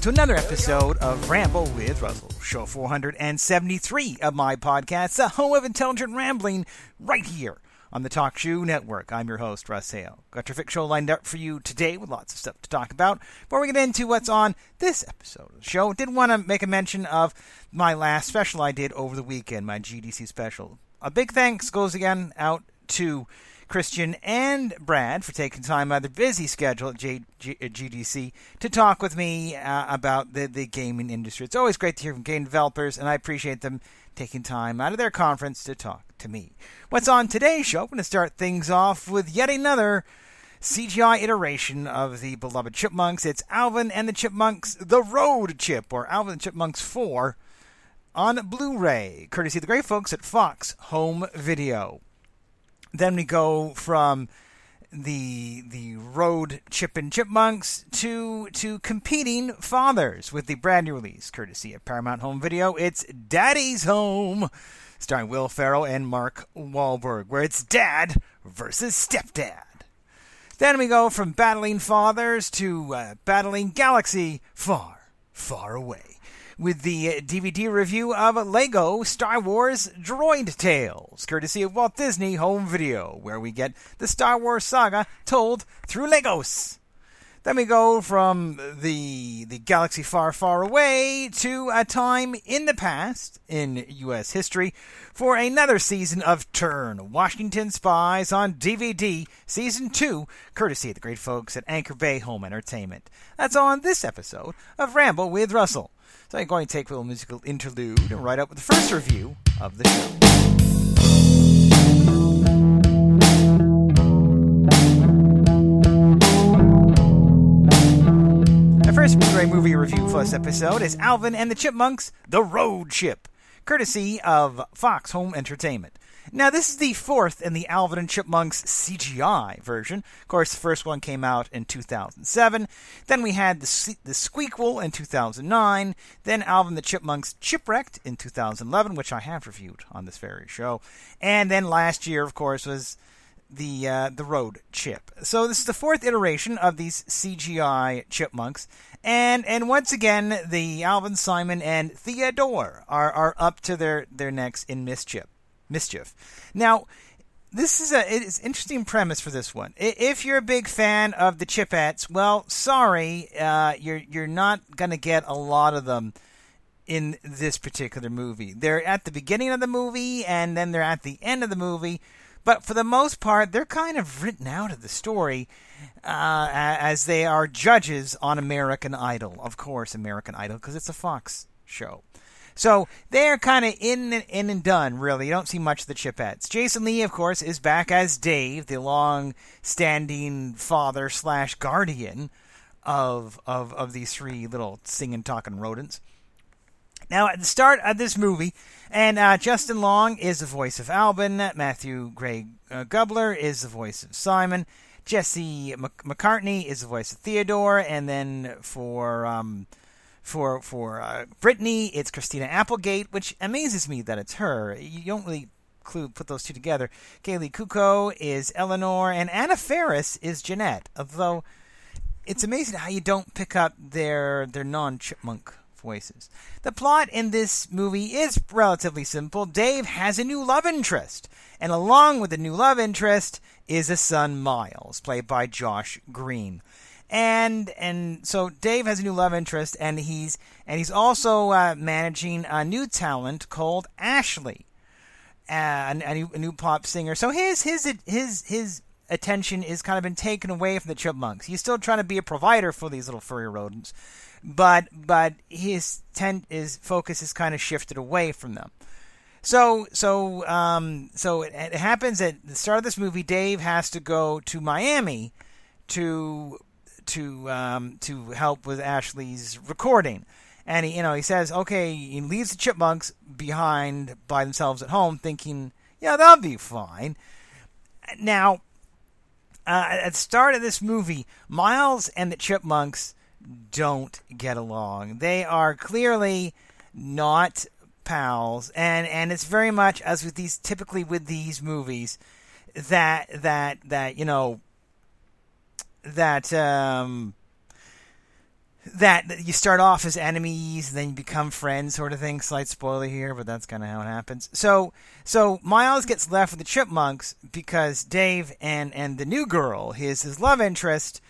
To another episode of Ramble with Russell, show 473 of my podcast, the home of intelligent rambling, right here on the Talk Shoe Network. I'm your host, Russ Hale. Got your show lined up for you today with lots of stuff to talk about. Before we get into what's on this episode of the show, I did want to make a mention of my last special I did over the weekend, my GDC special. A big thanks goes again out to Christian and Brad for taking time out of their busy schedule at J- G- uh, GDC to talk with me uh, about the, the gaming industry. It's always great to hear from game developers, and I appreciate them taking time out of their conference to talk to me. What's on today's show? I'm going to start things off with yet another CGI iteration of the beloved Chipmunks. It's Alvin and the Chipmunks The Road Chip, or Alvin and the Chipmunks 4 on Blu ray, courtesy of the great folks at Fox Home Video. Then we go from the the road chip and chipmunks to to competing fathers with the brand new release courtesy of Paramount Home Video. It's Daddy's Home, starring Will Ferrell and Mark Wahlberg, where it's dad versus stepdad. Then we go from battling fathers to uh, battling galaxy far, far away with the DVD review of Lego Star Wars Droid Tales, courtesy of Walt Disney Home Video, where we get the Star Wars saga told through Legos. Then we go from the the galaxy far, far away to a time in the past in U.S. history for another season of Turn Washington Spies on DVD, Season 2, courtesy of the great folks at Anchor Bay Home Entertainment. That's on this episode of Ramble with Russell. So I'm going to take a little musical interlude and write up with the first review of the show. The first Blu-ray movie review for this episode is Alvin and the Chipmunks: The Road Chip, courtesy of Fox Home Entertainment. Now, this is the fourth in the Alvin and Chipmunks CGI version. Of course, the first one came out in 2007. Then we had the, the Squeakquel in 2009. Then Alvin the Chipmunks Chipwrecked in 2011, which I have reviewed on this very show. And then last year, of course, was the uh, the Road Chip. So this is the fourth iteration of these CGI chipmunks, and and once again, the Alvin, Simon, and Theodore are are up to their their necks in mischief. Mischief. Now. This is a it's interesting premise for this one. If you're a big fan of the Chipettes, well, sorry, uh, you're you're not gonna get a lot of them in this particular movie. They're at the beginning of the movie and then they're at the end of the movie, but for the most part, they're kind of written out of the story uh, as they are judges on American Idol. Of course, American Idol, because it's a Fox show. So they're kind of in and, in and done, really. You don't see much of the Chipettes. Jason Lee, of course, is back as Dave, the long-standing father slash guardian of of of these three little singing, talking rodents. Now, at the start of this movie, and uh, Justin Long is the voice of Alvin, Matthew Gray uh, Gubler is the voice of Simon, Jesse Mc- McCartney is the voice of Theodore, and then for um, for for uh, Brittany, it's Christina Applegate, which amazes me that it's her. You don't really clue put those two together. Kaley Cuoco is Eleanor, and Anna Faris is Jeanette. Although it's amazing how you don't pick up their their non chipmunk voices. The plot in this movie is relatively simple. Dave has a new love interest, and along with the new love interest is a son Miles, played by Josh Green. and and so Dave has a new love interest, and he's and he's also uh, managing a new talent called Ashley, uh, a, a, new, a new pop singer. So his his his his attention is kind of been taken away from the chipmunks. He's still trying to be a provider for these little furry rodents, but but his tent his focus is kind of shifted away from them. So so um, so it, it happens at the start of this movie. Dave has to go to Miami to to um, to help with Ashley's recording, and he you know he says okay he leaves the chipmunks behind by themselves at home, thinking yeah that'll be fine. Now uh, at the start of this movie, Miles and the chipmunks don't get along. They are clearly not pals, and and it's very much as with these typically with these movies that that that you know that um that, you start off as enemies, and then you become friends, sort of thing. Slight spoiler here, but that's kind of how it happens. So, so Miles gets left with the Chipmunks because Dave and and the new girl, his his love interest,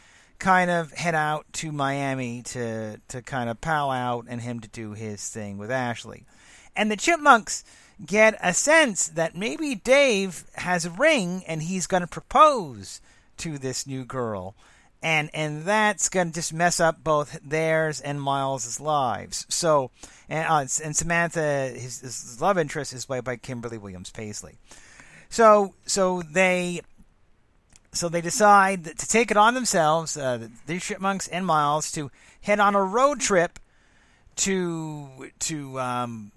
kind of head out to Miami to to kind of pal out and him to do his thing with Ashley, and the Chipmunks get a sense that maybe Dave has a ring and he's going to propose to this new girl and and that's going to just mess up both theirs and Miles's lives. So, and uh, and Samantha, his, his, love interest, is played by Kimberly Williams Paisley. So so they so they decide to take it on themselves, uh, the chipmunks and Miles, to head on a road trip to to um,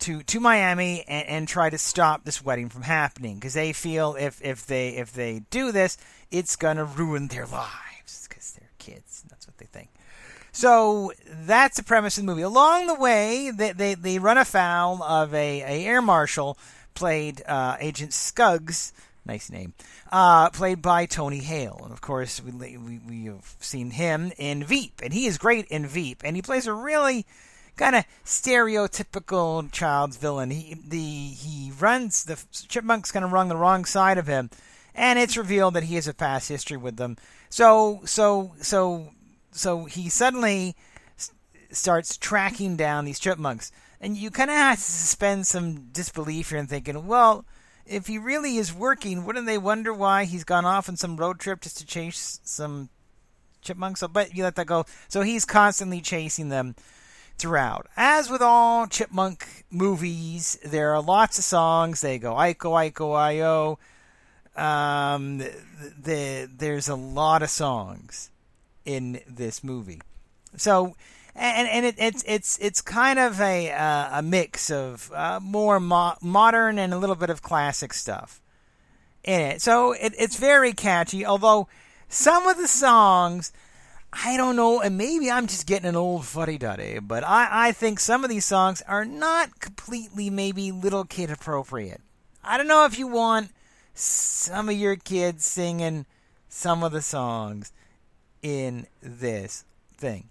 to to Miami and, and, try to stop this wedding from happening because they feel if if they if they do this, it's gonna ruin their lives because they're kids. That's what they think. So that's the premise of the movie. Along the way, they they, they run afoul of a, a air marshal played uh, Agent Skuggs. Nice name. Uh, played by Tony Hale, and of course we, we we have seen him in Veep, and he is great in Veep, and he plays a really kind of stereotypical child's villain. He the he runs the chipmunks kind of run the wrong side of him, and it's revealed that he has a past history with them. So so so so he suddenly starts tracking down these chipmunks, and you kind of have to suspend some disbelief here and thinking, well. If he really is working, wouldn't they wonder why he's gone off on some road trip just to chase some chipmunks? So, but you let that go. So he's constantly chasing them throughout. As with all chipmunk movies, there are lots of songs. They go Iko, Iko, Io. Um, the, the, there's a lot of songs in this movie. So, and and it, it's it's it's kind of a uh, a mix of uh, more mo- modern and a little bit of classic stuff in it. So it, it's very catchy. Although some of the songs I don't know, and maybe I'm just getting an old fuddy duddy, but I, I think some of these songs are not completely maybe little kid appropriate. I don't know if you want some of your kids singing some of the songs in this thing.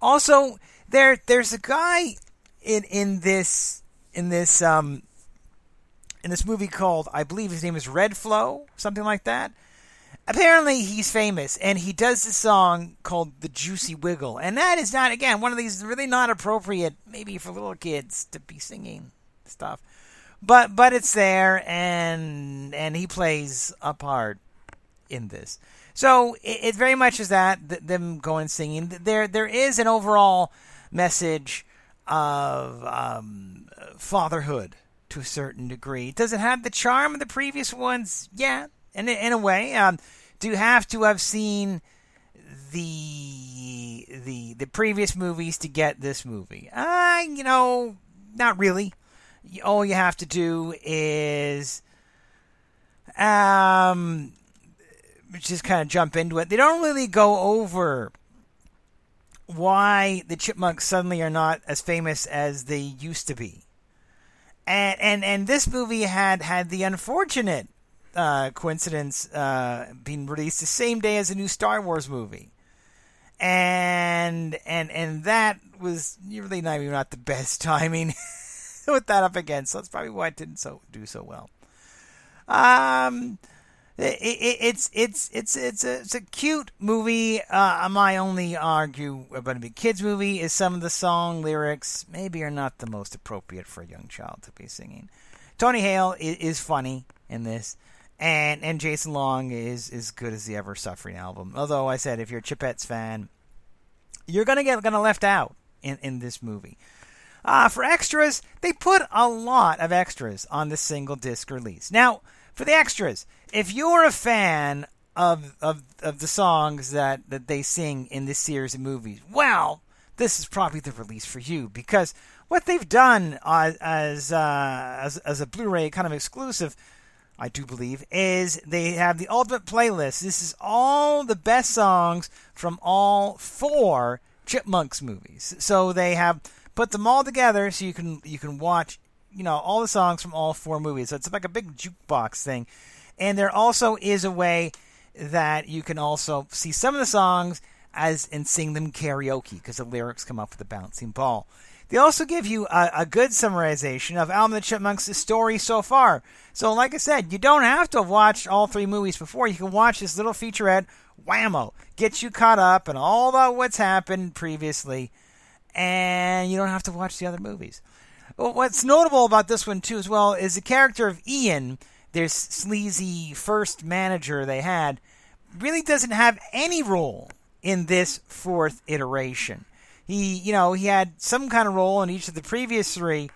Also, there there's a guy in in this in this um in this movie called I believe his name is Red Flow, something like that. Apparently he's famous and he does this song called the juicy wiggle and that is not again one of these really not appropriate maybe for little kids to be singing stuff. But but it's there and and he plays a part in this so it, it very much is that them going singing there there is an overall message of um, fatherhood to a certain degree does it have the charm of the previous ones yeah in in a way. Um, do you have to have seen the the the previous movies to get this movie? Uh, you know, not really. All you have to do is um just kind of jump into it. They don't really go over why the chipmunks suddenly are not as famous as they used to be. And and and this movie had had the unfortunate uh, coincidence uh, being released the same day as a new Star Wars movie, and and and that was really not even not the best timing with that up against. So that's probably why it didn't so do so well. Um, It, it, it's it's it's it's a it's a cute movie. Uh, my only argue about a kids movie is some of the song lyrics maybe are not the most appropriate for a young child to be singing. Tony Hale is, is funny in this, and and Jason Long is as good as the Ever Suffering album. Although I said if you're a Chipettes fan, you're gonna get gonna left out in in this movie. Uh, for extras, they put a lot of extras on the single disc release. Now, for the extras, if you're a fan of of of the songs that that they sing in this series of movies, well, this is probably the release for you because what they've done uh, as uh, as as a Blu-ray kind of exclusive. I do believe, is they have the ultimate playlist. This is all the best songs from all four Chipmunks movies. So they have put them all together so you can you can watch you know all the songs from all four movies. So it's like a big jukebox thing. And there also is a way that you can also see some of the songs as and sing them karaoke because the lyrics come up with a bouncing ball. They also give you a, a good summarization of Alvin the Chipmunks' story so far. So, like I said, you don't have to have watched all three movies before. You can watch this little featurette, whammo, get you caught up and all about what's happened previously, and you don't have to watch the other movies. What's notable about this one too, as well, is the character of Ian, their sleazy first manager they had, really doesn't have any role in this fourth iteration. He, you know, he had some kind of role in each of the previous three,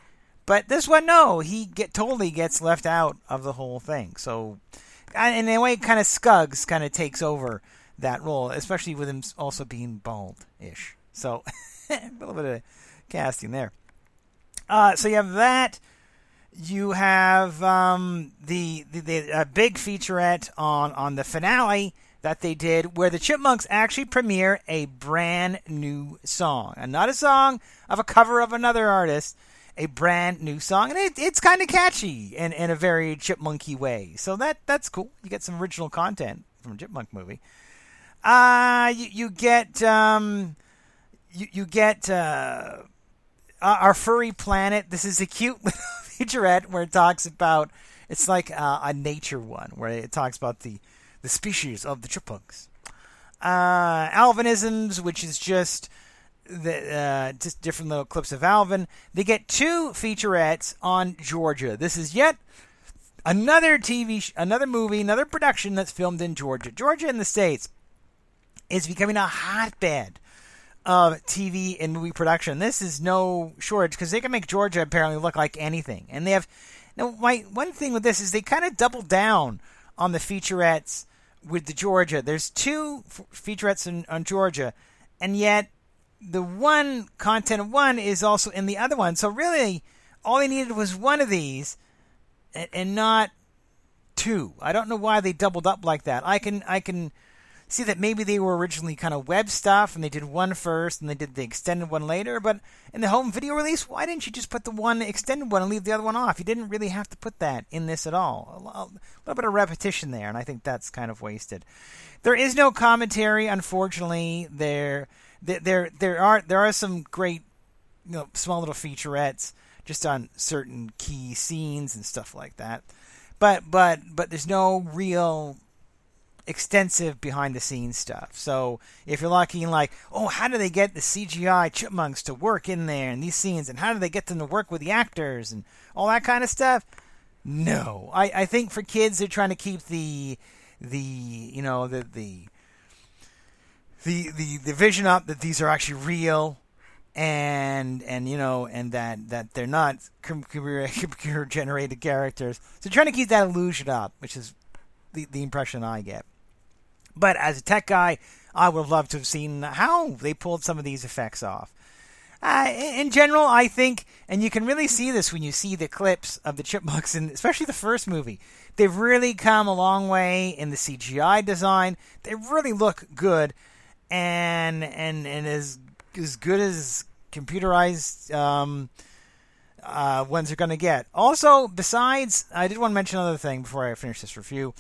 but this one, no, he get totally gets left out of the whole thing. So, in a way, kind of Scuggs kind of takes over that role, especially with him also being bald-ish. So, a little bit of casting there. Uh, so you have that. You have um, the the, the uh, big featurette on on the finale that they did, where the Chipmunks actually premiere a brand new song, and not a song of a cover of another artist, a brand new song, and it, it's kind of catchy in, in a very chipmunky way. So that that's cool. You get some original content from a Chipmunk movie. Uh, you, you get um, you, you get uh, our furry planet. This is a cute featurette where it talks about. It's like uh, a nature one where it talks about the the species of the chipmunks. Uh, Alvinisms, which is just the, uh, just different little clips of Alvin. They get two featurettes on Georgia. This is yet another TV, sh- another movie, another production that's filmed in Georgia. Georgia in the states is becoming a hotbed of TV and movie production. This is no shortage because they can make Georgia apparently look like anything. And they have now. My one thing with this is they kind of double down on the featurettes with the Georgia. There's two featurettes in, on Georgia, and yet the one content of one is also in the other one. So really, all they needed was one of these, and, and not two. I don't know why they doubled up like that. I can I can see that maybe they were originally kind of web stuff and they did one first and they did the extended one later. But in the home video release, why didn't you just put the one extended one and leave the other one off? You didn't really have to put that in this at all. A little bit of repetition there, and I think that's kind of wasted. There is no commentary, unfortunately. There, there, there are there are some great, you know, small little featurettes just on certain key scenes and stuff like that. But but but there's no real extensive behind the scenes stuff. So if you're looking like, oh, how do they get the CGI chipmunks to work in there in these scenes, and how do they get them to work with the actors and all that kind of stuff? No, I, I think for kids they're trying to keep the the you know the the the the, the vision up that these are actually real and and you know and that that they're not computer generated characters. So trying to keep that illusion up, which is the the impression I get. But as a tech guy, I would have loved to have seen how they pulled some of these effects off. Uh, in general, I think, and you can really see this when you see the clips of the Chipmunks, and especially the first movie. They've really come a long way in the CGI design. They really look good, and and and as as good as computerized um, uh, ones are going to get. Also, besides, I did want to mention another thing before I finish this review.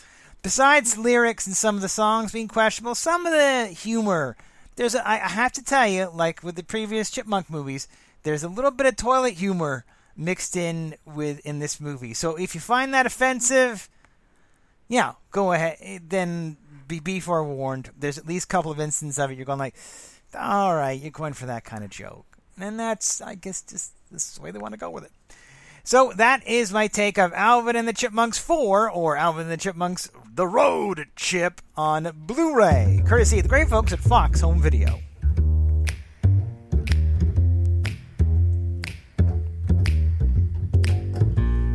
Besides lyrics and some of the songs being questionable, some of the humor. There's a, I have to tell you, like with the previous Chipmunk movies, there's a little bit of toilet humor mixed in with in this movie. So if you find that offensive, yeah, go ahead. Eh, then be be forewarned. There's at least a couple of instances of it. You're going like, all right, you're going for that kind of joke, and that's I guess just this is the way they want to go with it. So that is my take of Alvin and the Chipmunks 4, or Alvin and the Chipmunks The Road Chip on Blu ray, courtesy of the great folks at Fox Home Video.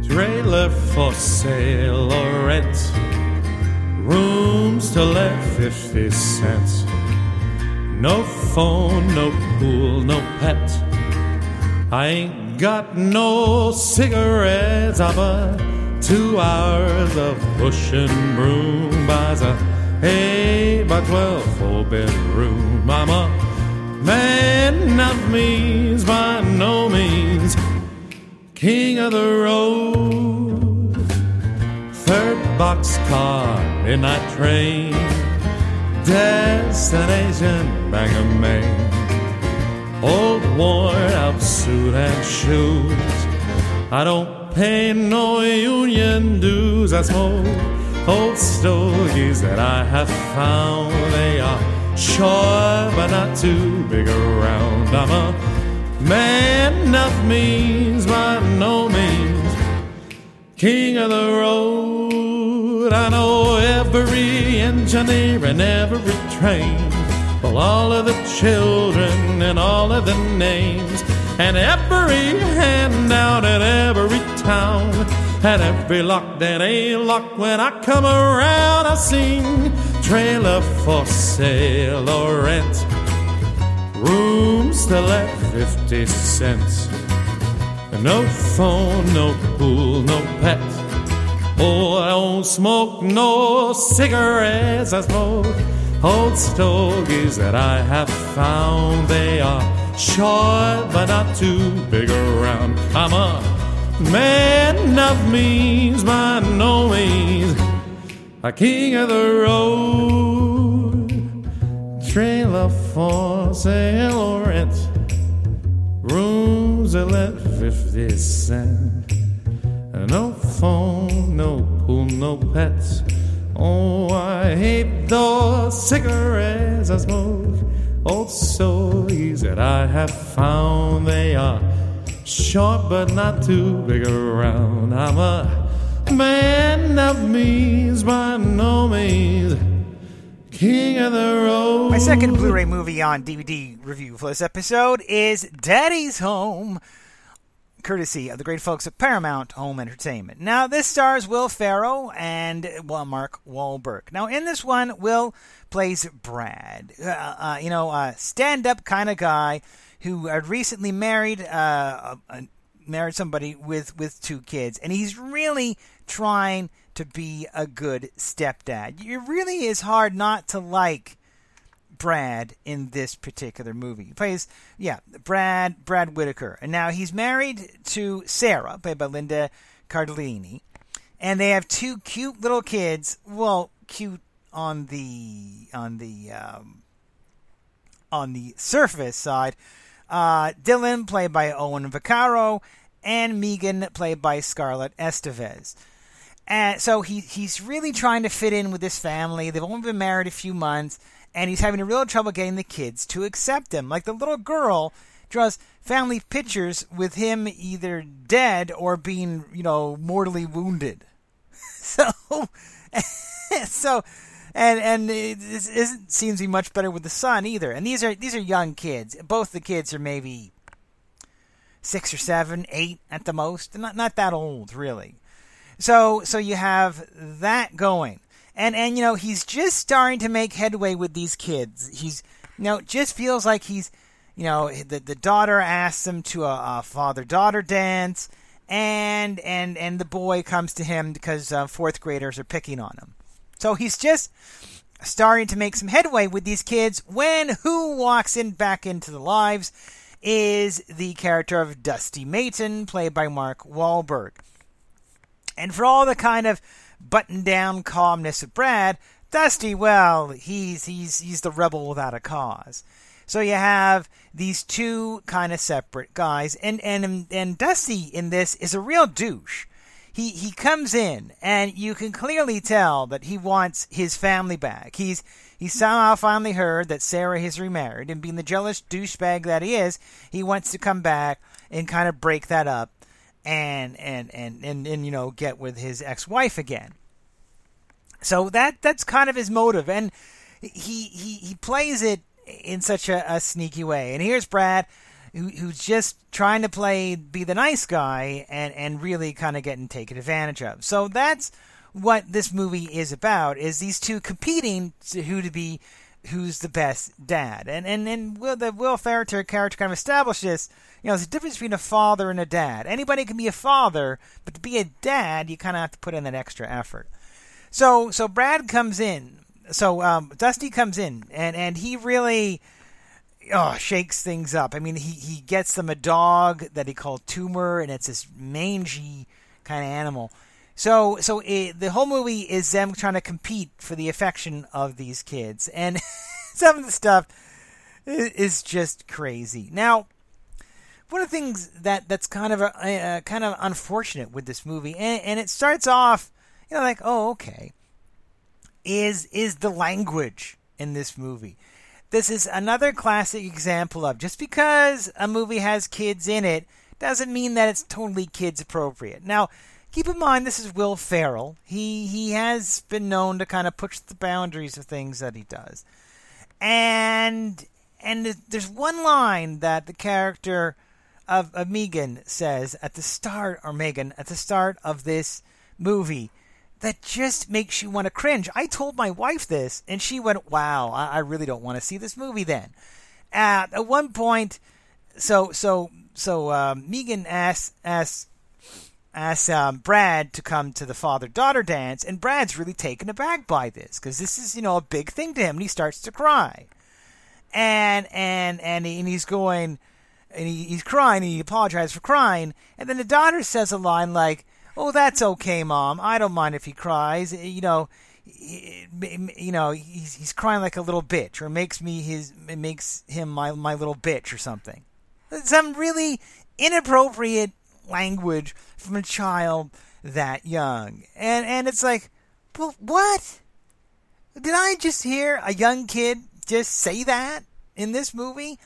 Trailer for sale or rent. Rooms to let 50 cents. No phone, no pool, no pet. I ain't got no cigarettes. A two hours of pushing broom buys a eight by twelve four bedroom. I'm a man of means by no means king of the road. Third boxcar, midnight train, destination Bangor, Maine. Old worn out suit and shoes. I don't pay no union dues. I smoke old stogies that I have found. They are short but not too big around. I'm a man of means by no means king of the road. I know every engineer and every train. Well, all of the children and all of the names, and every handout in every town, and every lock and a lock when I come around, I sing trailer for sale or rent, rooms to let 50 cents. No phone, no pool, no pet. Oh, I don't smoke no cigarettes. I smoke old stogies that I have found. They are short but not too big around. I'm a man of means by no means a king of the road. Trailer for sale or rent. Rooms that let 50 cents. No phone, no pool, no pets. Oh, I hate those cigarettes I smoke. Old stories that I have found. They are short but not too big around. I'm a man of means by no means. King of the road. My second Blu ray movie on DVD review for this episode is Daddy's Home, courtesy of the great folks at Paramount Home Entertainment. Now, this stars Will Ferrell and well, Mark Wahlberg. Now, in this one, Will plays Brad, uh, uh, you know, a stand up kind of guy who had recently married uh, married somebody with with two kids, and he's really trying to be a good stepdad. It really is hard not to like Brad in this particular movie. He plays, yeah, Brad Brad Whitaker, and now he's married to Sarah, played by Linda Cardellini, and they have two cute little kids. Well, cute on the on the um, on the surface side. Uh, Dylan, played by Owen Vaccaro, and Megan, played by Scarlett Estevez. And so he he's really trying to fit in with this family. They've only been married a few months, and he's having a real trouble getting the kids to accept him. Like the little girl draws family pictures with him either dead or being, you know, mortally wounded. So, so, and and it isn't seems to be much better with the son either. And these are these are young kids. Both the kids are maybe six or seven, eight at the most. Not not that old, really. So so you have that going. And and you know, he's just starting to make headway with these kids. He's you know, just feels like he's you know, the the daughter asks him to a, a father-daughter dance and and and the boy comes to him because uh, fourth graders are picking on him. So he's just starting to make some headway with these kids when who walks in back into the lives is the character of Dusty Mayron, played by Mark Wahlberg. And for all the kind of button down calmness of Brad, Dusty, well, he's he's he's the rebel without a cause. So you have these two kind of separate guys, and and and Dusty in this is a real douche. he he comes in and you can clearly tell that he wants his family back. He's he somehow finally heard that Sarah has remarried, and being the jealous douchebag that he is, he wants to come back and kind of break that up and and and and, and you know get with his ex-wife again. So that that's kind of his motive, and he he he plays it in such a, a sneaky way. And here's Brad, who, who's just trying to play be the nice guy and and really kind of getting taken advantage of. So that's what this movie is about: is these two competing to who to be who's the best dad. And and and Will, the Will Ferrell character kind of established this. You know, there's a difference between a father and a dad. Anybody can be a father, but to be a dad, you kind of have to put in that extra effort. So so Brad comes in. So um, Dusty comes in, and and he really oh shakes things up. I mean, he he gets them a dog that he called Tumor, and it's this mangy kind of animal. So so it, the whole movie is them trying to compete for the affection of these kids, and some of the stuff is just crazy. Now, one of the things that that's kind of a, kind of unfortunate with this movie, and, and it starts off you know, like, oh, okay, is is the language in this movie. This is another classic example of just because a movie has kids in it doesn't mean that it's totally kids appropriate. Now, keep in mind this is Will Ferrell. He he has been known to kind of push the boundaries of things that he does. And and there's one line that the character of, of Megan says at the start or Megan at the start of this movie that just makes you want to cringe. I told my wife this, and she went, "Wow, I, I really don't want to see this movie." Then, uh, at one point, so so so um, Megan asks asks asks um, Brad to come to the father daughter dance, and Brad's really taken aback by this because this is you know a big thing to him, and he starts to cry, and and and, he, and he's going. And he, he's crying, and he apologizes for crying. And then the daughter says a line like, Oh, that's okay, mom. I don't mind if he cries. Eh, you know, eh, eh, you know, he's he's crying like a little bitch, or makes me his it makes him my my little bitch or something. Some really inappropriate language from a child that young, and and it's like, what? Did I just hear a young kid just say that in this movie?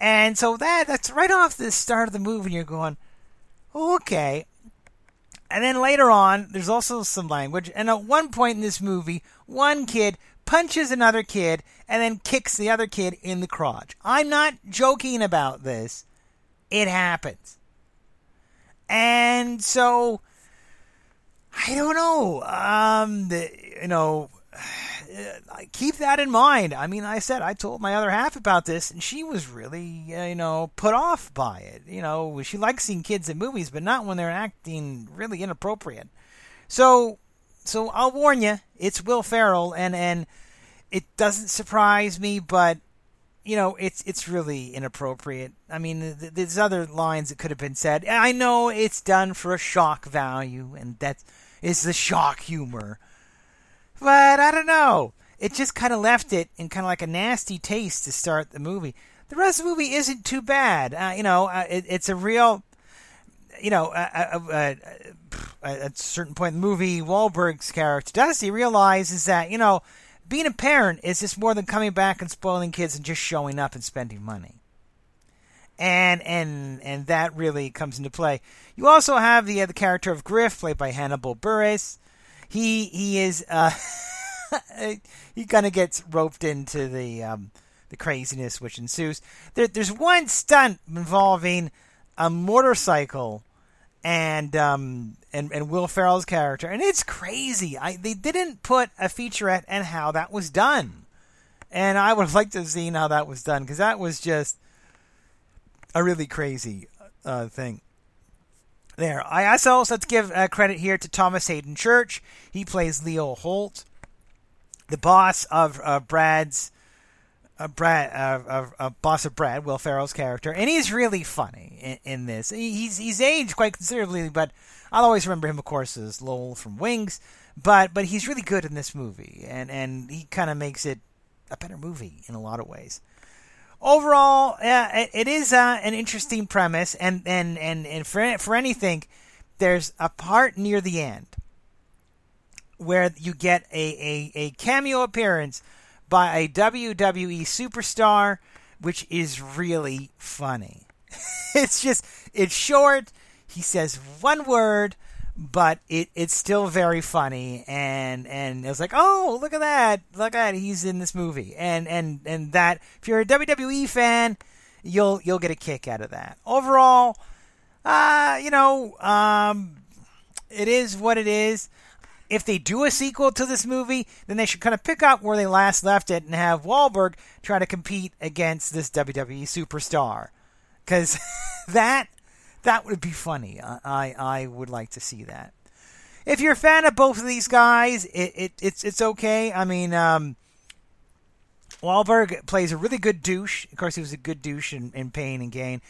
And so that that's right off the start of the movie. and You're going, okay, and then later on, there's also some language. And at one point in this movie, one kid punches another kid and then kicks the other kid in the crotch. I'm not joking about this. It happens. And so, I don't know. Um, the, you know, keep that in mind. I mean, I said I told my other half about this, and she was really, uh, you know, put off by it. You know, she likes seeing kids in movies, but not when they're acting really inappropriate. So, so I'll warn you, it's Will Ferrell, and and it doesn't surprise me, but you know, it's it's really inappropriate. I mean, there's other lines that could have been said. I know it's done for a shock value, and that is the shock humor. But I don't know. It just kind of left it in kind of like a nasty taste to start the movie. The rest of the movie isn't too bad. Uh, you know, uh, it, it's a real, you know, uh at a certain point in the movie, Wahlberg's character Dusty realizes that you know, being a parent is just more than coming back and spoiling kids and just showing up and spending money. And and and that really comes into play. You also have the the character of Griff, played by Hannibal Buress, he he is uh, he kind of gets roped into the um, the craziness which ensues. There, there's one stunt involving a motorcycle and um, and and Will Ferrell's character, and it's crazy. I they didn't put a featurette and how that was done, and I would have liked to have seen how that was done because that was just a really crazy uh, thing there. I also let's give uh, credit here to Thomas Haden Church. He plays Leo Holt, the boss of uh, Brad's. Uh, Brad, uh, uh, boss of Brad, Will Ferrell's character, and he's really funny in, in this. He's he's aged quite considerably, but I'll always remember him, of course, as Lowell from Wings. But but he's really good in this movie, and and he kind of makes it a better movie in a lot of ways overall, it, it is uh, an interesting premise, and and and, and for for anything, there's a part near the end where you get a, a, a cameo appearance by a WWE superstar, which is really funny. it's just, it's short. He says one word, but it, it's still very funny. And, and it was like, oh, look at that. Look at that. He's in this movie. And, and, and that, if you're a WWE fan, you'll, you'll get a kick out of that. Overall, uh, you know, um, it is what it is if they do a sequel to this movie, then they should kind of pick up where they last left it and have Wahlberg try to compete against this WWE superstar, because that that would be funny. I I would like to see that. If you're a fan of both of these guys, it, it it's it's okay. I mean, um, Wahlberg plays a really good douche. Of course, he was a good douche in, in Pain and Gain.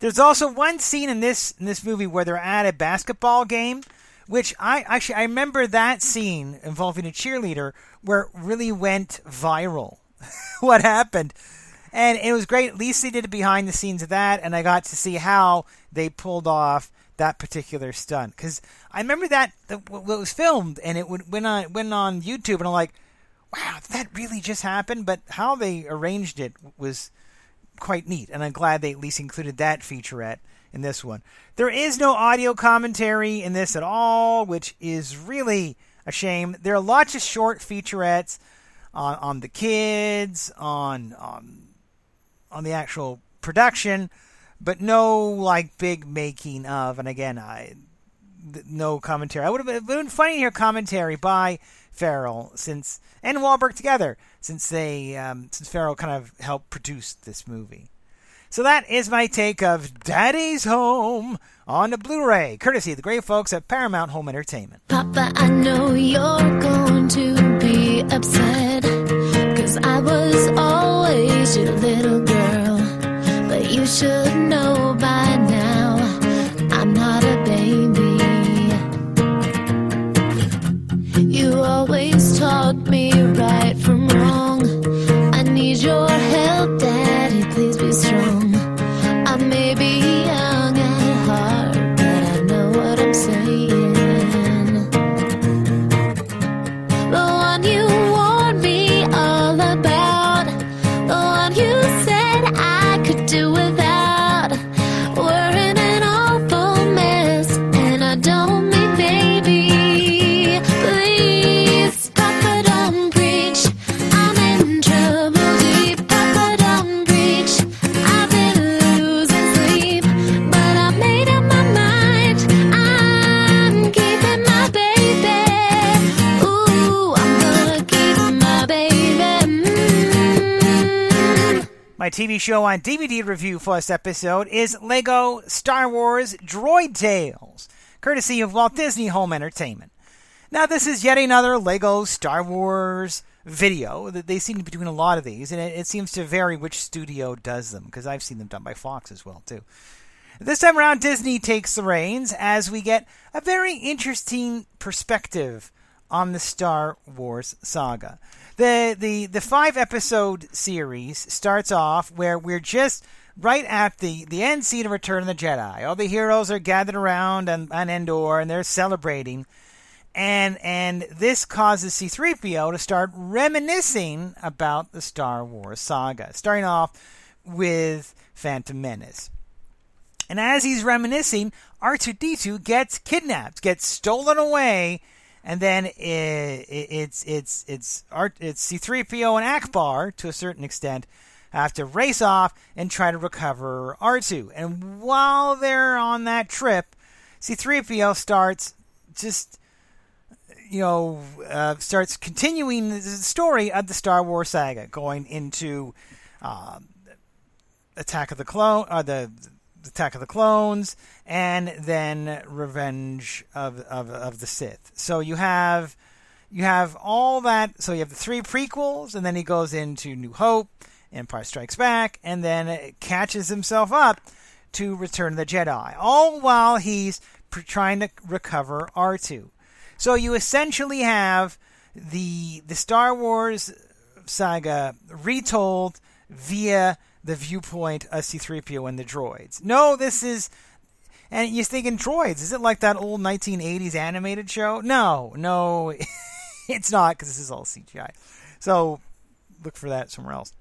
There's also one scene in this in this movie where they're at a basketball game which I actually I remember that scene involving a cheerleader where it really went viral. what happened? And it was great. At least they did behind the scenes of that, and I got to see how they pulled off that particular stunt. Because I remember that it was filmed, and it went on went on YouTube, and I'm like, wow, that really just happened. But how they arranged it was quite neat, and I'm glad they at least included that featurette in this one. There is no audio commentary in this at all, which is really a shame. There are lots of short featurettes on, on the kids, on, on on the actual production, but no like big making of. And again, I no commentary. I would have been funny to hear commentary by Ferrell since and Wahlberg together since they um, since Ferrell kind of helped produce this movie. So that is my take of Daddy's Home on the Blu-ray, courtesy of the great folks at Paramount Home Entertainment. Papa, I know you're going to be upset, cause I was always your little girl. But you should know by now, I'm not a baby. You always taught me right from wrong. I need your help, Daddy, be My TV show on DVD review for this episode is Lego Star Wars Droid Tales, courtesy of Walt Disney Home Entertainment. Now, this is yet another Lego Star Wars video. They seem to be doing a lot of these, and it, it seems to vary which studio does them, because I've seen them done by Fox as well, too. This time around, Disney takes the reins as we get a very interesting perspective on the Star Wars saga. The the the five episode series starts off where we're just right at the, the end scene of Return of the Jedi. All the heroes are gathered around on, on Endor and they're celebrating. And and this causes C3PO to start reminiscing about the Star Wars saga, starting off with Phantom Menace. And as he's reminiscing, R2D2 gets kidnapped, gets stolen away, and then it, it, it's it's it's R, it's C3PO and Ackbar to a certain extent have to race off and try to recover R2. And while they're on that trip, C3PO starts just you know uh, starts continuing the story of the Star Wars saga, going into um, Attack of the Clone, uh, the Attack of the Clones, and then Revenge of, of of the Sith. So you have you have all that. So you have the three prequels, and then he goes into New Hope, Empire Strikes Back, and then catches himself up to Return of the Jedi. All while he's trying to recover R2. So you essentially have the the Star Wars saga retold via the viewpoint of C3PO and the droids. No, this is And you're thinking droids. Is it like that old 1980s animated show? No, no, it's not because this is all CGI. So look for that somewhere else.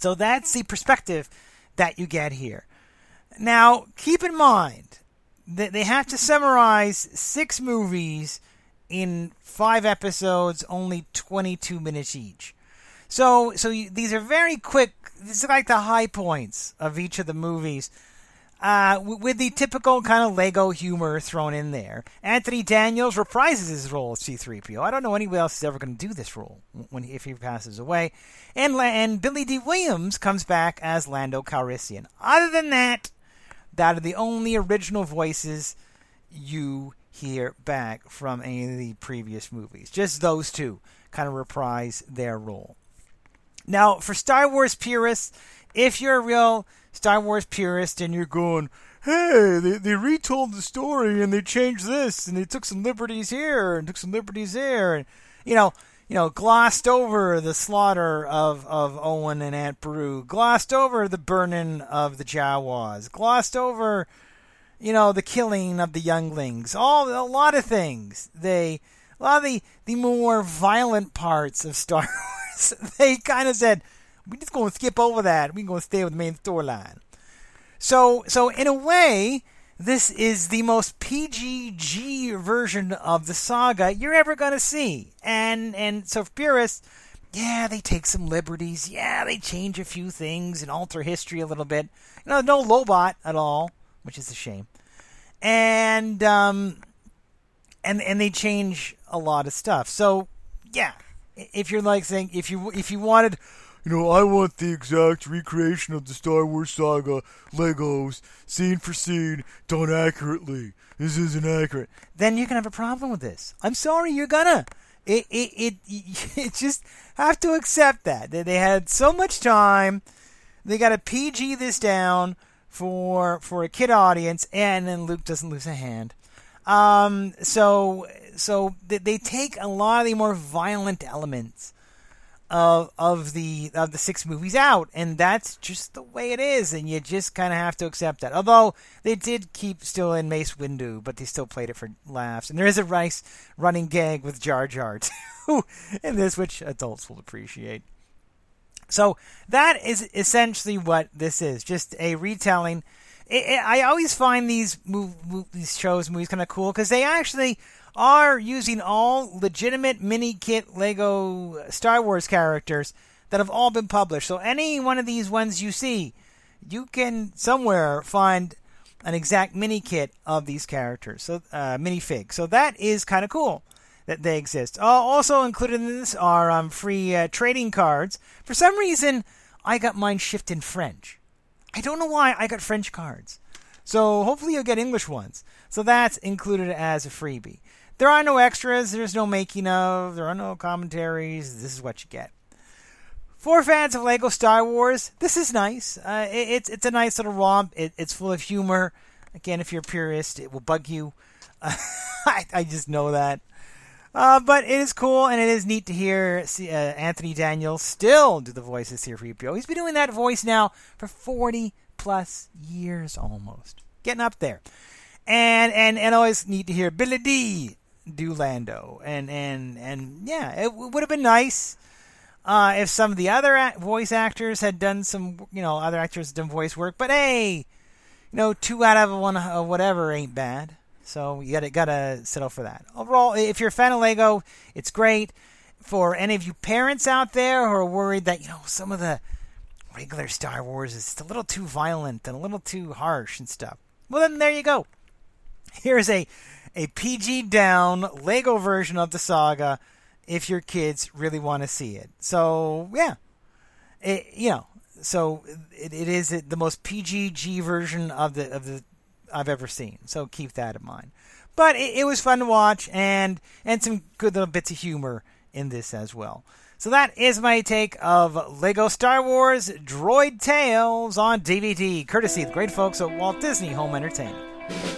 So that's the perspective that you get here. Now, keep in mind that they have to summarize six movies in five episodes, only 22 minutes each. So, so you, these are very quick. These are like the high points of each of the movies, uh, with the typical kind of Lego humor thrown in there. Anthony Daniels reprises his role as C-3PO. I don't know anybody else is ever going to do this role when if he passes away. And and Billy Dee Williams comes back as Lando Calrissian. Other than that, that are the only original voices you hear back from any of the previous movies. Just those two kind of reprise their role. Now, for Star Wars purists, if you're a real Star Wars purist and you're going, hey, they, they retold the story and they changed this and they took some liberties here and took some liberties there and, you know, you know, glossed over the slaughter of, of Owen and Aunt Beru, glossed over the burning of the Jawas, glossed over, you know, the killing of the younglings, all a lot of things. They a lot of the, the more violent parts of Star Wars, they kind of said, we're just going to skip over that. We're going to stay with the main storyline. So, so in a way, this is the most PGG version of the saga you're ever going to see. And and so purists, yeah, they take some liberties. Yeah, they change a few things and alter history a little bit. You know, no Lobot at all, which is a shame. And um, and and they change a lot of stuff. So yeah, if you're like saying if you if you wanted you know, I want the exact recreation of the Star Wars saga, Legos, scene for scene, done accurately. This isn't accurate. Then you can have a problem with this. I'm sorry, you're gonna. It, it, it, it just have to accept that. They had so much time. They got to PG this down for for a kid audience, and then Luke doesn't lose a hand. Um, so so they, they take a lot of the more violent elements of of the of the six movies out, and that's just the way it is, and you just kind of have to accept that. Although they did keep still in Mace Windu, but they still played it for laughs, and there is a nice running gag with Jar Jar too in this, which adults will appreciate. So that is essentially what this is, just a retelling. I always find these move, these shows movies kind of cool because they actually are using all legitimate mini kit Lego Star Wars characters that have all been published. So any one of these ones you see, you can somewhere find an exact mini kit of these characters. So uh, minifig. So that is kind of cool that they exist. Uh, also included in this are um, free uh, trading cards. For some reason, I got mine shipped in French. I don't know why I got French cards. So hopefully you'll get English ones. So that's included as a freebie. There are no extras. There's no making of. There are no commentaries. This is what you get. For fans of Lego Star Wars, this is nice. Uh, it, it's it's a nice little romp. It, it's full of humor. Again, if you're a purist, it will bug you. Uh, I, I just know that. Uh, but it is cool and it is neat to hear uh, Anthony Daniels still do the voice of C-3PO. He's been doing that voice now for 40 plus years almost. Getting up there. And and and always neat to hear Billy Dee do Lando. And and and yeah, it w- would have been nice uh, if some of the other a- voice actors had done some, you know, other actors done voice work. But hey, you know, two out of one uh, whatever ain't bad. So you gotta gotta settle for that. Overall, if you're a fan of Lego, it's great. For any of you parents out there who are worried that you know some of the regular Star Wars is a little too violent and a little too harsh and stuff, well then there you go. Here's a a PG down Lego version of the saga if your kids really want to see it. So yeah, it, you know, so it, it is the most PGG version of the of the I've ever seen. So keep that in mind. But it, it, was fun to watch and and some good little bits of humor in this as well. So that is my take of Lego Star Wars Droid Tales on DVD, courtesy of the great folks at Walt Disney Home Entertainment.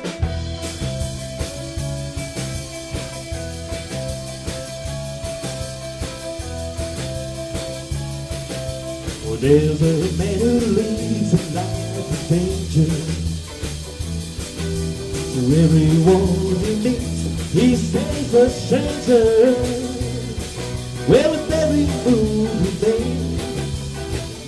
There's a man who lives in life of danger. everyone he meets, he stays a stranger. Well, with every move he makes,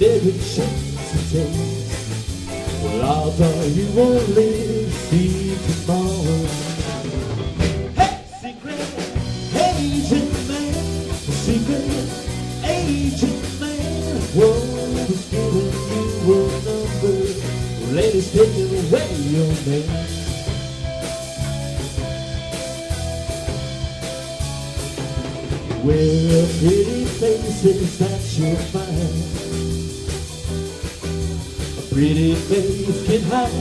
every chance he takes, well, odds are you won't live to see tomorrow. Hey, secret agent man, secret agent giving you a number? Ladies taking away your man. Wear a pretty faces that you'll find. A pretty face can hide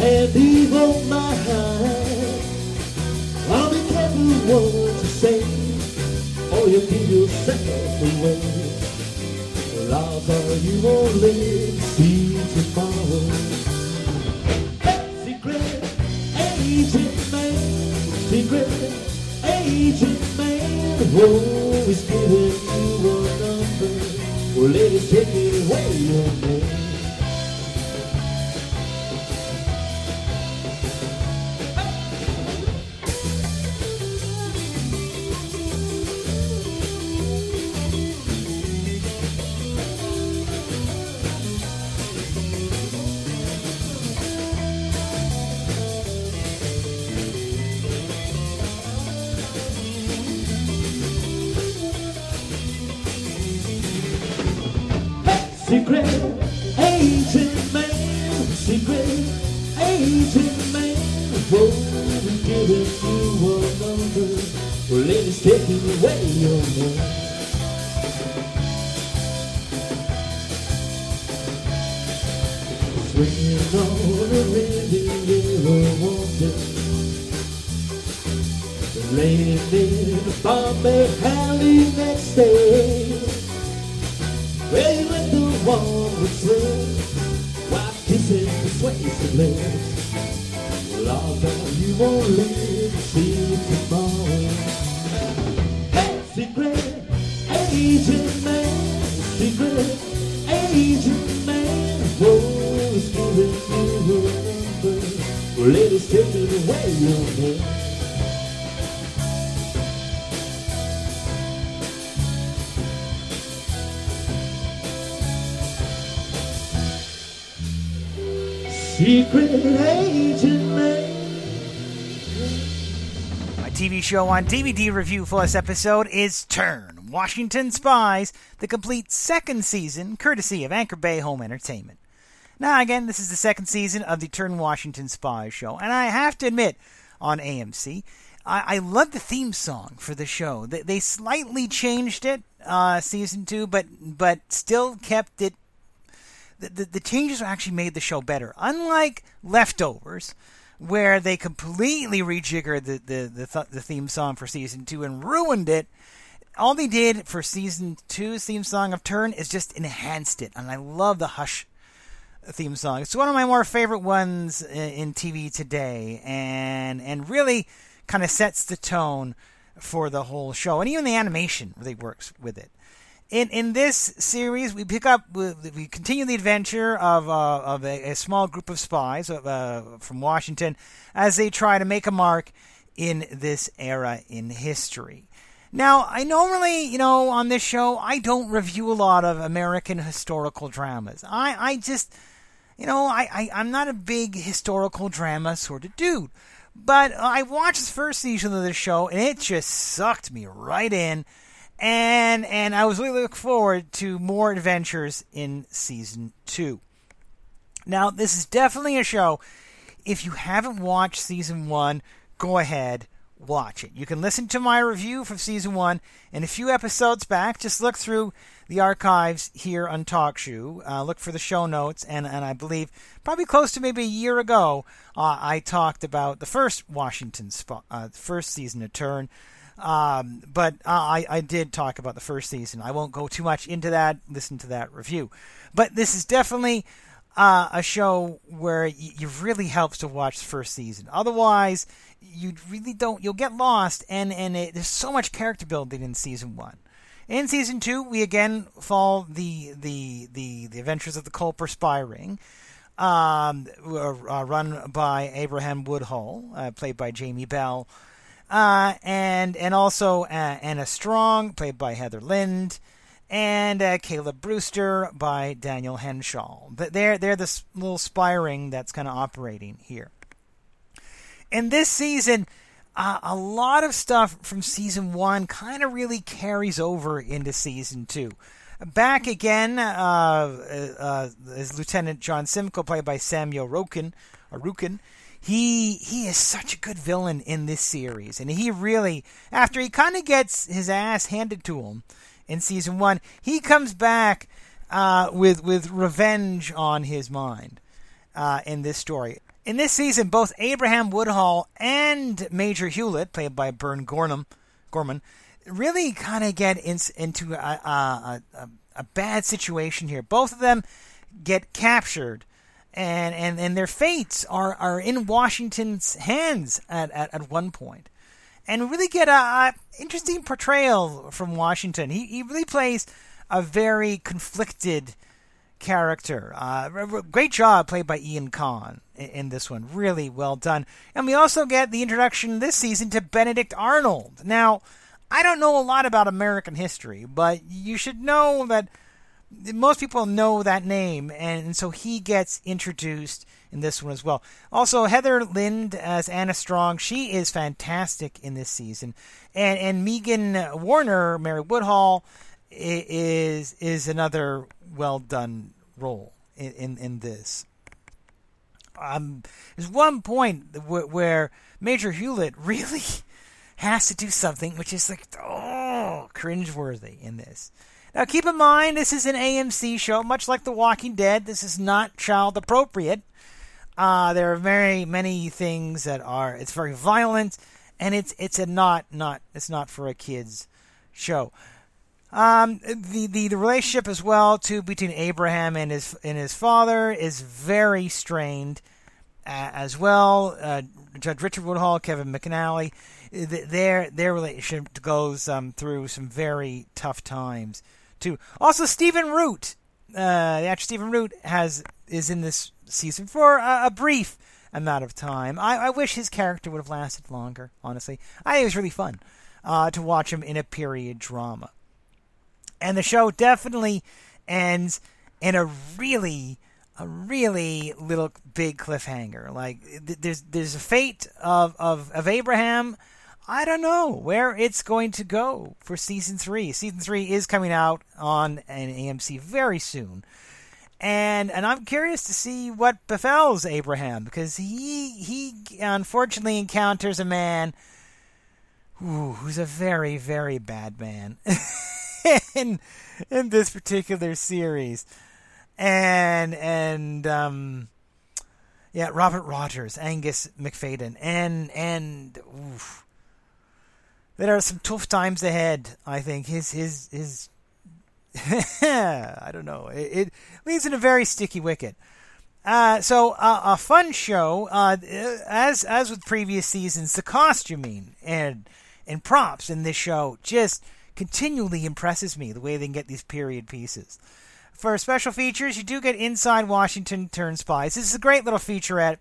an evil mind. I'll be careful what you say, or you'll give yourself away. Odds are you won't live see tomorrow. Secret agent man, secret agent man, oh, he's giving you a number. Well, ladies, take it away, secret agent man, whoa, is giving you ladies, away. Secret agent man. My TV show on DVD review for this episode is Turn Washington Spies, the complete second season, courtesy of Anchor Bay Home Entertainment. Now, again, this is the second season of the Turn Washington Spies show, and I have to admit, on AMC, I, I love the theme song for the show. They, they slightly changed it, uh, season two, but but still kept it the, the, the changes actually made the show better. Unlike Leftovers, where they completely rejiggered the, the, the, th- the theme song for season two and ruined it, all they did for season two's theme song of Turn is just enhanced it. And I love the Hush theme song. It's one of my more favorite ones in, TV today, and and really kind of sets the tone for the whole show. And even the animation really works with it in in this series, we pick up we continue the adventure of uh, of a, a, small group of spies uh, from Washington as they try to make a mark in this era in history. Now, I normally, you know, on this show, I don't review a lot of American historical dramas. I, I just, you know, I, I, I'm not a big historical drama sort of dude. But I watched the first season of this show, and it just sucked me right in and and I was really looking forward to more adventures in season two. Now, this is definitely a show. If you haven't watched season one, go ahead, watch it. You can listen to my review from season one and a few episodes back. Just look through the archives here on TalkShoe. Uh, look for the show notes, and, and I believe probably close to maybe a year ago, uh, I talked about the first Washington spot, uh, first season of Turn. Um, but uh, I, I did talk about the first season. I won't go too much into that. Listen to that review. But this is definitely uh, a show where y- it really helps to watch the first season. Otherwise, you really don't. You'll get lost, and and it, there's so much character building in season one. In season two, we again follow the the the, the adventures of the Culper spy ring. um, uh, run by Abraham Woodhull, uh, played by Jamie Bell, uh, and and also uh, Anna Strong, played by Heather Lind, and uh, Caleb Brewster by Daniel Henshaw. They're they're the little spiring that's kind of operating here. And this season, uh, a lot of stuff from season one kind of really carries over into season two. Back again uh, uh, is Lieutenant John Simcoe, played by Samuel Roken, or Roukin. He he is such a good villain in this series, and he really, after he kind of gets his ass handed to him in season one, he comes back uh, with with revenge on his mind uh, in this story. In this season, both Abraham Woodhull and Major Hewlett, played by Burn Gorman, Gorman really kind of get in, into a, a, a, a, bad situation here. Both of them get captured, and, and, and their fates are, are in Washington's hands at, at, at one point. And really get a, interesting portrayal from Washington. He, he really plays a very conflicted character. Uh, great job played by Ian Kahn in this one. Really well done. And we also get the introduction this season to Benedict Arnold. Now, I don't know a lot about American history, but you should know that most people know that name, and so he gets introduced in this one as well. Also, Heather Lind as Anna Strong, she is fantastic in this season, and and Meegan Warner, Mary Woodhull, is is another well done role in in, in this. Um, there's one point where Major Hewlett really has to do something which is like oh cringeworthy in this. Now keep in mind this is an AMC show, much like The Walking Dead. This is not child appropriate. Uh, there are very many things that are. It's very violent, and it's it's a not not it's not for a kids show. Um, the, the the relationship as well too between Abraham and his and his father is very strained uh, as well. Uh, Judge Richard Woodhull, Kevin McNally, their their relationship goes um, through some very tough times too. Also, Stephen Root, uh, the actor Stephen Root, has is in this season for a, a brief amount of time. I, I, wish his character would have lasted longer. Honestly, I it was really fun uh, to watch him in a period drama, and the show definitely ends in a really a really little big cliffhanger. Like there's there's a fate of, of, of Abraham I don't know where it's going to go for season three. Season three is coming out on an AMC very soon. And and I'm curious to see what befalls Abraham because he he unfortunately encounters a man who, who's a very very bad man in in this particular series, and and um yeah Robert Rogers, Angus Macfadyen, and and oof, there are some tough times ahead. I think his his his. I don't know. It, it, leaves in a very sticky wicket. Uh, so uh, a fun show. Uh, as as with previous seasons, the costuming and and props in this show just continually impresses me. The way they can get these period pieces. For special features, you do get Inside Washington Turn Spies. This is a great little featurette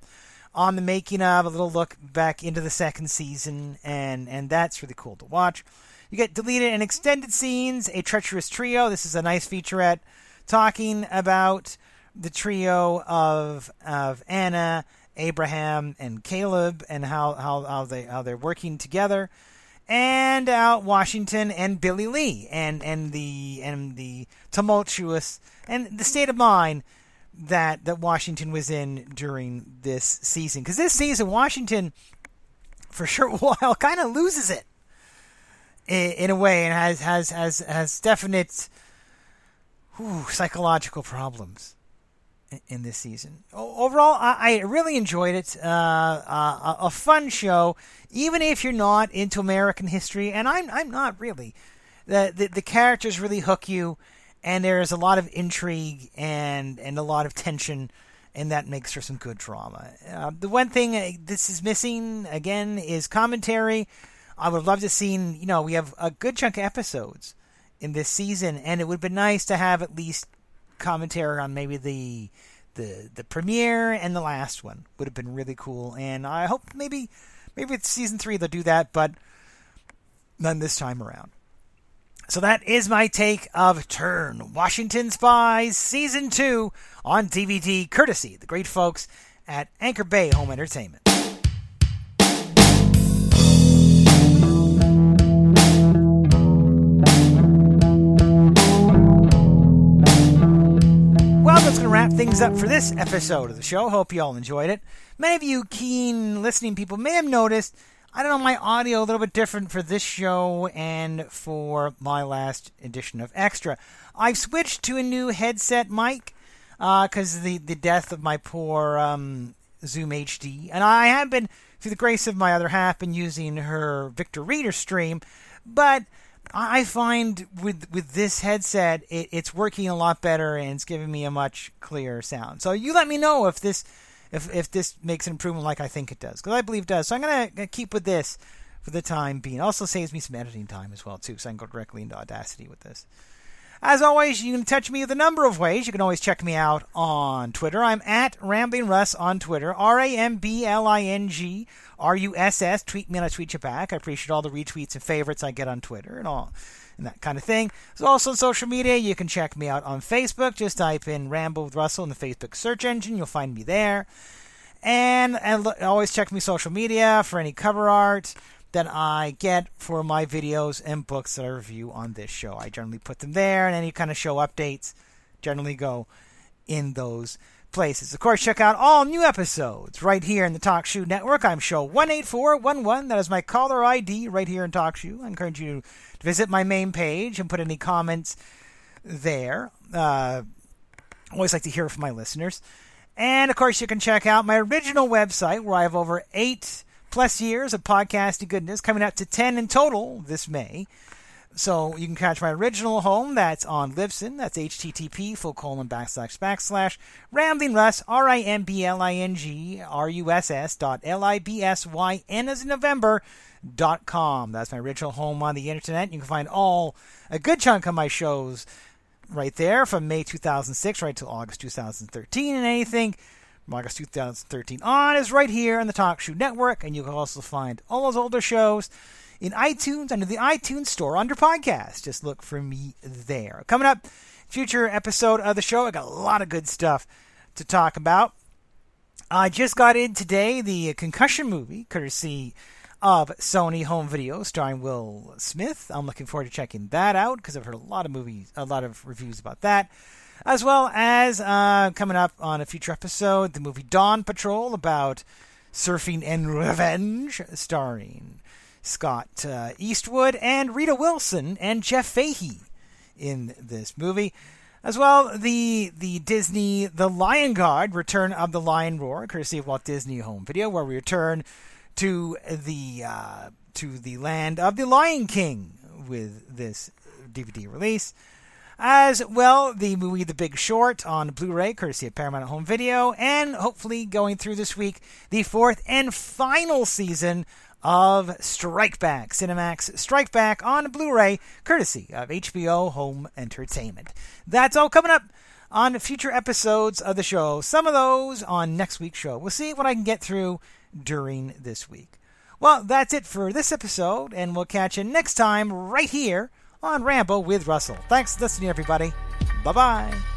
on the making of, a little look back into the second season, and and that's really cool to watch. You get deleted and extended scenes, a treacherous trio. This is a nice featurette talking about the trio of of Anna, Abraham, and Caleb, and how how, how they how they're working together, and out Washington and Billy Lee, and and the and the tumultuous and the state of mind that that Washington was in during this season. Because this season, Washington, for a short while, kind of loses it in, a way, and has has has has definite whew, psychological problems in, this season. Overall, I, I, really enjoyed it. Uh, uh, a fun show, even if you're not into American history, and I'm I'm not really. The, the, the characters really hook you and there's a lot of intrigue and and a lot of tension, and that makes for some good drama. Uh, the one thing uh, this is missing again is commentary. I would love to see, you know, we have a good chunk of episodes in this season, and it would be nice to have at least commentary on maybe the the the premiere and the last one would have been really cool. And I hope maybe maybe it's season three they'll do that, but none this time around. So that is my take of Turn Washington Spies Season 2 on DVD, courtesy the great folks at Anchor Bay Home Entertainment. Wrap things up for this episode of the show. Hope you all enjoyed it. Many of you keen listening people may have noticed I don't know, my audio a little bit different for this show and for my last edition of Extra. I've switched to a new headset mic because uh, the the death of my poor um, Zoom HD, and I have been, through the grace of my other half, been using her Victor Reader stream, but I find with with this headset, it, it's working a lot better and it's giving me a much clearer sound. So you let me know if this if if this makes an improvement like I think it does, because I believe it does. So I'm gonna keep with this for the time being. Also saves me some editing time as well too, so I can go directly into Audacity with this. As always, you can touch me with a number of ways. You can always check me out on Twitter. I'm at Rambling Russ on Twitter. R A M B L I N G R U S S. Tweet me and I tweet you back. I appreciate all the retweets and favorites I get on Twitter and all and that kind of thing. There's also on social media. You can check me out on Facebook. Just type in Ramble with Russell in the Facebook search engine. You'll find me there. And, and always check me social media for any cover art that I get for my videos and books that I review on this show. I generally put them there, and any kind of show updates generally go in those places. Of course, check out all new episodes right here in the Talk Shoe Network. I'm show 18411. That is my caller ID right here in Talk Shoe. I encourage you to visit my main page and put any comments there. Uh, always like to hear from my listeners. And of course, you can check out my original website where I have over eight plus years of podcasting goodness, coming up to 10 in total this May. So you can catch my original home. That's on Libsyn. That's http full colon backslash backslash rambling russ r i m b l i n g r u s s dot l i b s y n as in November dot com. That's my original home on the internet. You can find all a good chunk of my shows right there from May 2006 right to August 2013, and anything from August 2013 on is right here on the Talk Shoe Network. And you can also find all those older shows in iTunes under the iTunes Store under podcast. Just look for me there. Coming up, future episode of the show. I got a lot of good stuff to talk about. I just got in today the concussion movie, courtesy of Sony Home Video, starring Will Smith. I'm looking forward to checking that out because I've heard a lot of movies, a lot of reviews about that. As well as uh, coming up on a future episode, the movie Dawn Patrol about surfing and revenge, starring Scott uh, Eastwood and Rita Wilson and Jeff Fahey in this movie. As well, the the Disney The Lion Guard Return of the Lion Roar, courtesy of Walt Disney Home Video, where we return to the uh, to the land of the Lion King with this DVD release. As well, the movie The Big Short on Blu ray, courtesy of Paramount Home Video, and hopefully going through this week, the fourth and final season of Strike Back, Cinemax Strike Back on Blu ray, courtesy of HBO Home Entertainment. That's all coming up on future episodes of the show. Some of those on next week's show. We'll see what I can get through during this week. Well, that's it for this episode, and we'll catch you next time right here on Ramble with Russell. Thanks for listening, everybody. Bye bye.